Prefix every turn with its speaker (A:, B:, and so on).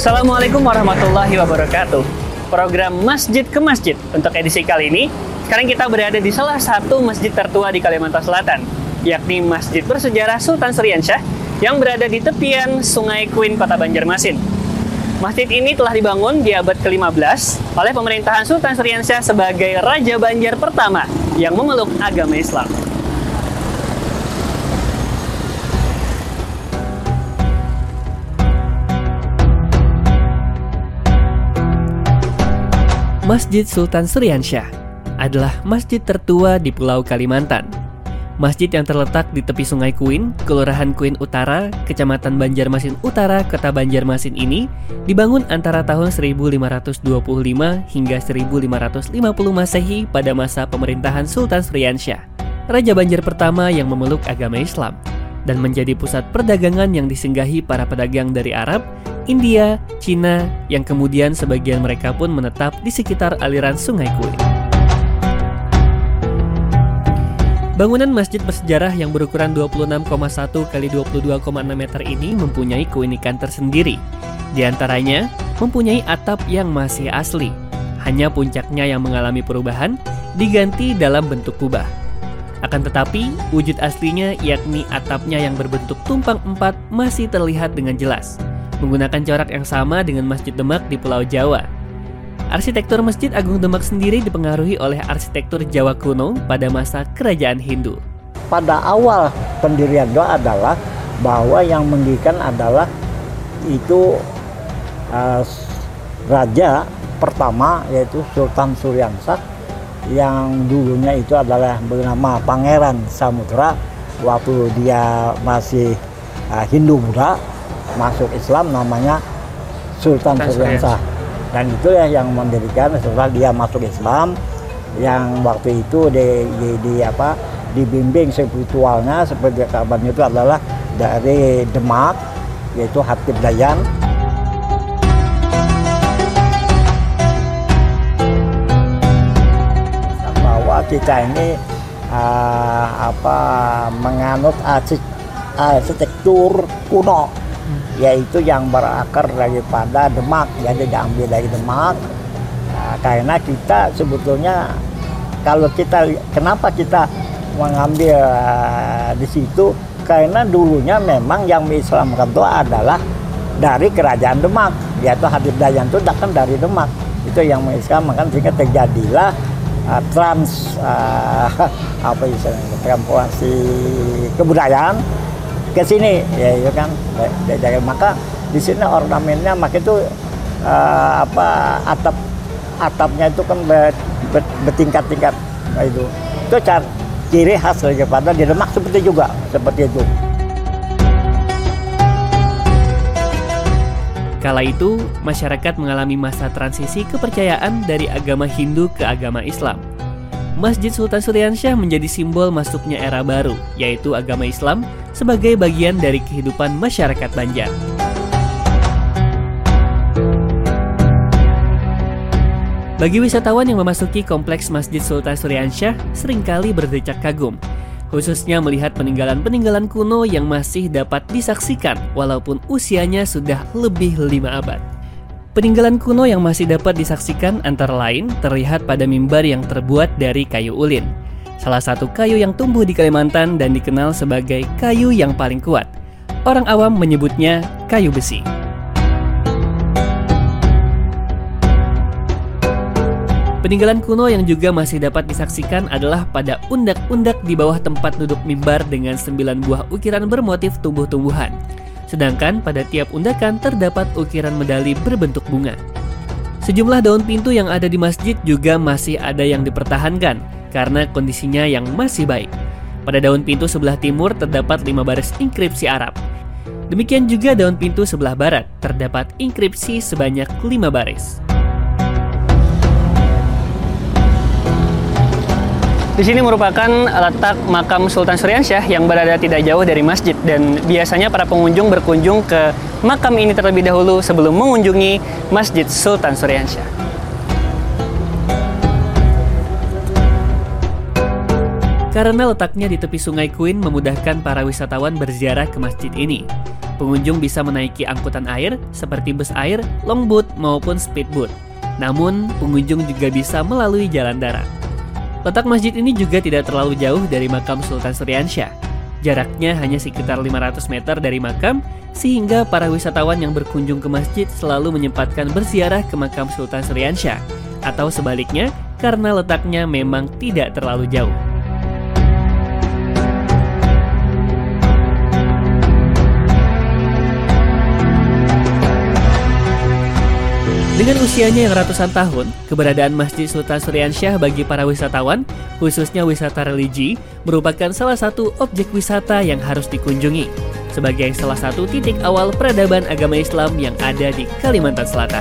A: Assalamualaikum warahmatullahi wabarakatuh. Program Masjid ke Masjid untuk edisi kali ini, sekarang kita berada di salah satu masjid tertua di Kalimantan Selatan, yakni Masjid Bersejarah Sultan Suriansyah yang berada di tepian Sungai Kuin, Kota Banjarmasin. Masjid ini telah dibangun di abad ke-15 oleh pemerintahan Sultan Suriansyah sebagai Raja Banjar pertama yang memeluk agama Islam. Masjid Sultan Suriansyah adalah masjid tertua di Pulau Kalimantan. Masjid yang terletak di tepi Sungai Kuin, Kelurahan Kuin Utara, Kecamatan Banjarmasin Utara, Kota Banjarmasin ini dibangun antara tahun 1525 hingga 1550 Masehi pada masa pemerintahan Sultan Suriansyah, raja Banjar pertama yang memeluk agama Islam dan menjadi pusat perdagangan yang disinggahi para pedagang dari Arab, India, Cina, yang kemudian sebagian mereka pun menetap di sekitar aliran Sungai Kui. Bangunan masjid bersejarah yang berukuran 26,1 kali 22,6 meter ini mempunyai keunikan tersendiri. Di antaranya, mempunyai atap yang masih asli. Hanya puncaknya yang mengalami perubahan, diganti dalam bentuk kubah. Akan tetapi, wujud aslinya yakni atapnya yang berbentuk tumpang empat masih terlihat dengan jelas menggunakan corak yang sama dengan Masjid Demak di Pulau Jawa. Arsitektur Masjid Agung Demak sendiri dipengaruhi oleh arsitektur Jawa kuno pada masa kerajaan Hindu.
B: Pada awal pendirian doa adalah bahwa yang mendirikan adalah itu uh, raja pertama yaitu Sultan Suryansah yang dulunya itu adalah bernama Pangeran Samudra waktu dia masih uh, Hindu Buddha masuk Islam namanya Sultan Suriansa dan itu ya yang mendirikan setelah dia masuk Islam yang waktu itu di, di, di apa dibimbing spiritualnya seperti kabarnya itu adalah dari Demak yaitu Hatib Dayan bahwa kita ini uh, apa menganut arsitektur kuno yaitu yang berakar daripada Demak. Jadi diambil dari Demak. Nah, karena kita sebetulnya kalau kita kenapa kita mengambil uh, di situ? Karena dulunya memang yang mengislamkan itu adalah dari kerajaan Demak. Yaitu Habib Dayan itu kan dari Demak. Itu yang mengislamkan sehingga terjadilah uh, trans uh, apa istilahnya kebudayaan ke sini ya itu kan dari maka di sini ornamennya maka itu uh, apa atap atapnya itu kan bertingkat-tingkat nah, itu itu cara ciri khas daripada di Demak seperti juga seperti itu.
A: Kala itu, masyarakat mengalami masa transisi kepercayaan dari agama Hindu ke agama Islam. Masjid Sultan Suriansyah menjadi simbol masuknya era baru, yaitu agama Islam, sebagai bagian dari kehidupan masyarakat Banjar. Bagi wisatawan yang memasuki kompleks Masjid Sultan Suriansyah, sering kali berdecak kagum, khususnya melihat peninggalan-peninggalan kuno yang masih dapat disaksikan walaupun usianya sudah lebih lima abad. Peninggalan kuno yang masih dapat disaksikan antara lain terlihat pada mimbar yang terbuat dari kayu ulin. Salah satu kayu yang tumbuh di Kalimantan dan dikenal sebagai kayu yang paling kuat. Orang awam menyebutnya kayu besi. Peninggalan kuno yang juga masih dapat disaksikan adalah pada undak-undak di bawah tempat duduk mimbar dengan sembilan buah ukiran bermotif tumbuh-tumbuhan. Sedangkan pada tiap undakan terdapat ukiran medali berbentuk bunga. Sejumlah daun pintu yang ada di masjid juga masih ada yang dipertahankan karena kondisinya yang masih baik. Pada daun pintu sebelah timur terdapat lima baris inskripsi Arab. Demikian juga daun pintu sebelah barat terdapat inskripsi sebanyak lima baris. Di sini merupakan letak makam Sultan Suryansyah yang berada tidak jauh dari masjid dan biasanya para pengunjung berkunjung ke makam ini terlebih dahulu sebelum mengunjungi Masjid Sultan Suryansyah. Karena letaknya di tepi Sungai Kuin memudahkan para wisatawan berziarah ke masjid ini. Pengunjung bisa menaiki angkutan air seperti bus air, longboat, maupun speedboat. Namun, pengunjung juga bisa melalui jalan darat. Letak masjid ini juga tidak terlalu jauh dari makam Sultan Suryansyah. Jaraknya hanya sekitar 500 meter dari makam, sehingga para wisatawan yang berkunjung ke masjid selalu menyempatkan berziarah ke makam Sultan Suryansyah, atau sebaliknya karena letaknya memang tidak terlalu jauh. Dengan usianya yang ratusan tahun, keberadaan Masjid Sultan Suryansyah bagi para wisatawan, khususnya wisata religi, merupakan salah satu objek wisata yang harus dikunjungi sebagai salah satu titik awal peradaban agama Islam yang ada di Kalimantan Selatan.